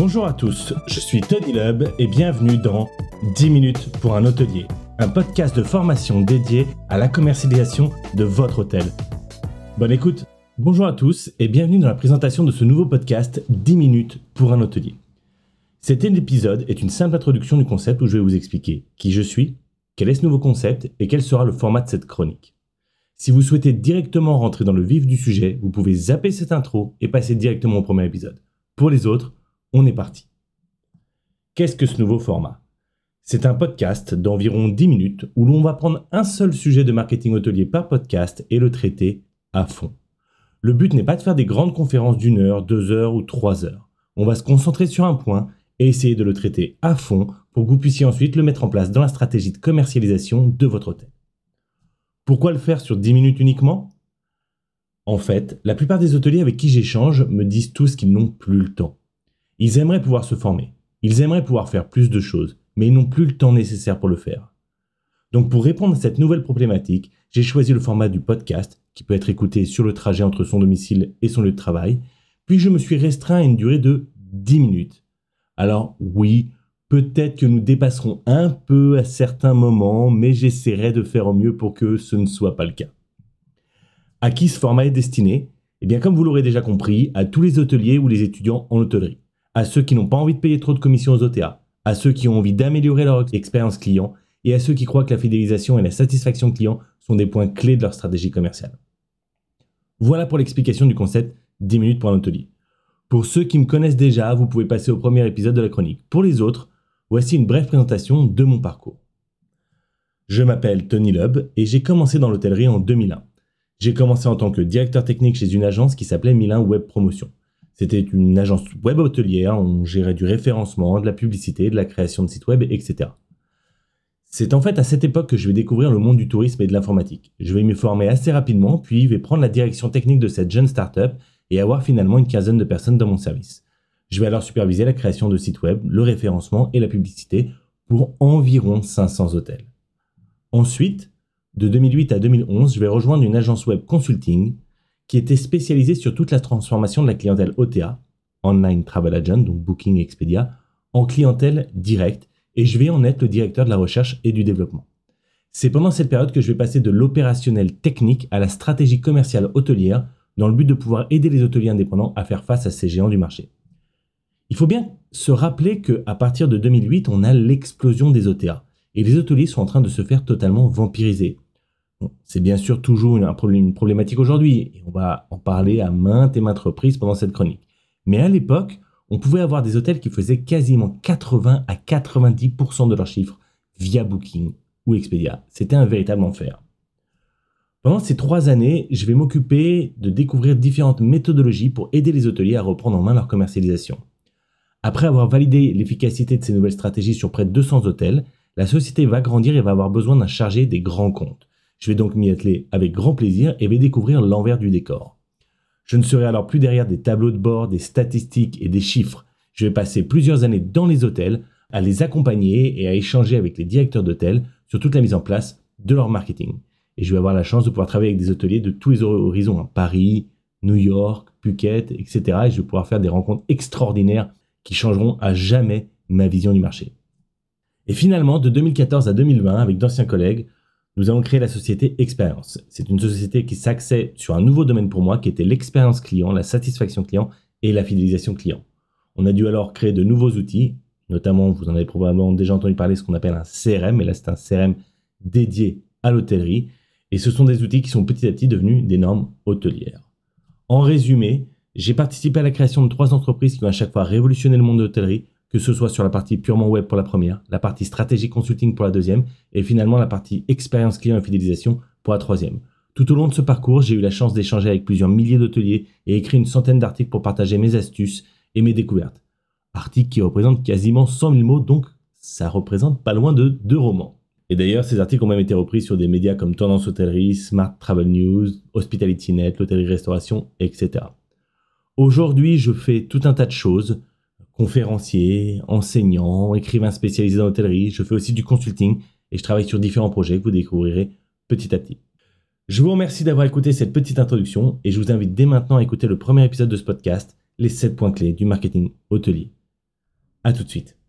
Bonjour à tous, je suis Tony Lub et bienvenue dans 10 minutes pour un hôtelier, un podcast de formation dédié à la commercialisation de votre hôtel. Bonne écoute Bonjour à tous et bienvenue dans la présentation de ce nouveau podcast 10 minutes pour un hôtelier. Cet épisode est une simple introduction du concept où je vais vous expliquer qui je suis, quel est ce nouveau concept et quel sera le format de cette chronique. Si vous souhaitez directement rentrer dans le vif du sujet, vous pouvez zapper cette intro et passer directement au premier épisode. Pour les autres, on est parti. Qu'est-ce que ce nouveau format? C'est un podcast d'environ 10 minutes où l'on va prendre un seul sujet de marketing hôtelier par podcast et le traiter à fond. Le but n'est pas de faire des grandes conférences d'une heure, deux heures ou trois heures. On va se concentrer sur un point et essayer de le traiter à fond pour que vous puissiez ensuite le mettre en place dans la stratégie de commercialisation de votre hôtel. Pourquoi le faire sur 10 minutes uniquement? En fait, la plupart des hôteliers avec qui j'échange me disent tous qu'ils n'ont plus le temps. Ils aimeraient pouvoir se former, ils aimeraient pouvoir faire plus de choses, mais ils n'ont plus le temps nécessaire pour le faire. Donc pour répondre à cette nouvelle problématique, j'ai choisi le format du podcast, qui peut être écouté sur le trajet entre son domicile et son lieu de travail, puis je me suis restreint à une durée de 10 minutes. Alors oui, Peut-être que nous dépasserons un peu à certains moments, mais j'essaierai de faire au mieux pour que ce ne soit pas le cas. À qui ce format est destiné? Eh bien, comme vous l'aurez déjà compris, à tous les hôteliers ou les étudiants en hôtellerie, à ceux qui n'ont pas envie de payer trop de commissions aux OTA, à ceux qui ont envie d'améliorer leur expérience client et à ceux qui croient que la fidélisation et la satisfaction client sont des points clés de leur stratégie commerciale. Voilà pour l'explication du concept 10 minutes pour un hôtelier. Pour ceux qui me connaissent déjà, vous pouvez passer au premier épisode de la chronique. Pour les autres, Voici une brève présentation de mon parcours. Je m'appelle Tony Lub et j'ai commencé dans l'hôtellerie en 2001. J'ai commencé en tant que directeur technique chez une agence qui s'appelait Milan Web Promotion. C'était une agence web hôtelière, on gérait du référencement, de la publicité, de la création de sites web, etc. C'est en fait à cette époque que je vais découvrir le monde du tourisme et de l'informatique. Je vais m'y former assez rapidement, puis je vais prendre la direction technique de cette jeune startup et avoir finalement une quinzaine de personnes dans mon service. Je vais alors superviser la création de sites web, le référencement et la publicité pour environ 500 hôtels. Ensuite, de 2008 à 2011, je vais rejoindre une agence web consulting qui était spécialisée sur toute la transformation de la clientèle OTA, Online Travel Agent, donc Booking Expedia, en clientèle directe et je vais en être le directeur de la recherche et du développement. C'est pendant cette période que je vais passer de l'opérationnel technique à la stratégie commerciale hôtelière dans le but de pouvoir aider les hôteliers indépendants à faire face à ces géants du marché. Il faut bien se rappeler qu'à partir de 2008, on a l'explosion des OTA. Et les hôteliers sont en train de se faire totalement vampiriser. C'est bien sûr toujours une, problématique aujourd'hui, et on va en parler à maintes et maintes reprises pendant cette chronique. Mais à l'époque, on pouvait avoir des hôtels qui faisaient quasiment 80 à 90% de leurs chiffres via Booking ou Expedia. C'était un véritable enfer. Pendant ces trois années, je vais m'occuper de découvrir différentes méthodologies pour aider les hôteliers à reprendre en main leur commercialisation. Après avoir validé l'efficacité de ces nouvelles stratégies sur près de 200 hôtels, la société va grandir et va avoir besoin d'un chargé des grands comptes. Je vais donc m'y atteler avec grand plaisir et vais découvrir l'envers du décor. Je ne serai alors plus derrière des tableaux de bord, des statistiques et des chiffres. Je vais passer plusieurs années dans les hôtels, à les accompagner et à échanger avec les directeurs d'hôtels sur toute la mise en place de leur marketing. Et je vais avoir la chance de pouvoir travailler avec des hôteliers de tous les horizons, hein. Paris, New York, Phuket, etc. Et je vais pouvoir faire des rencontres extraordinaires qui changeront à jamais ma vision du marché. Et finalement, de 2014 à 2020, avec d'anciens collègues, nous avons créé la société Expérience. C'est une société qui s'axait sur un nouveau domaine pour moi qui était l'expérience client, la satisfaction client et la fidélisation client. On a dû alors créer de nouveaux outils, notamment, vous en avez probablement déjà entendu parler, ce qu'on appelle un CRM, mais là c'est un CRM dédié à l'hôtellerie. Et ce sont des outils qui sont petit à petit devenus des normes hôtelières. En résumé, j'ai participé à la création de trois entreprises qui ont à chaque fois révolutionné le monde de l'hôtellerie, que ce soit sur la partie purement web pour la première, la partie stratégie consulting pour la deuxième, et finalement la partie expérience client et fidélisation pour la troisième. Tout au long de ce parcours, j'ai eu la chance d'échanger avec plusieurs milliers d'hôteliers et écrit une centaine d'articles pour partager mes astuces et mes découvertes. Articles qui représentent quasiment 100 000 mots, donc ça représente pas loin de deux romans. Et d'ailleurs, ces articles ont même été repris sur des médias comme Tendance Hôtellerie, Smart Travel News, Hospitality Net, l'hôtellerie restauration, etc. Aujourd'hui, je fais tout un tas de choses. Conférencier, enseignant, écrivain spécialisé dans l'hôtellerie. Je fais aussi du consulting et je travaille sur différents projets que vous découvrirez petit à petit. Je vous remercie d'avoir écouté cette petite introduction et je vous invite dès maintenant à écouter le premier épisode de ce podcast, les 7 points clés du marketing hôtelier. À tout de suite.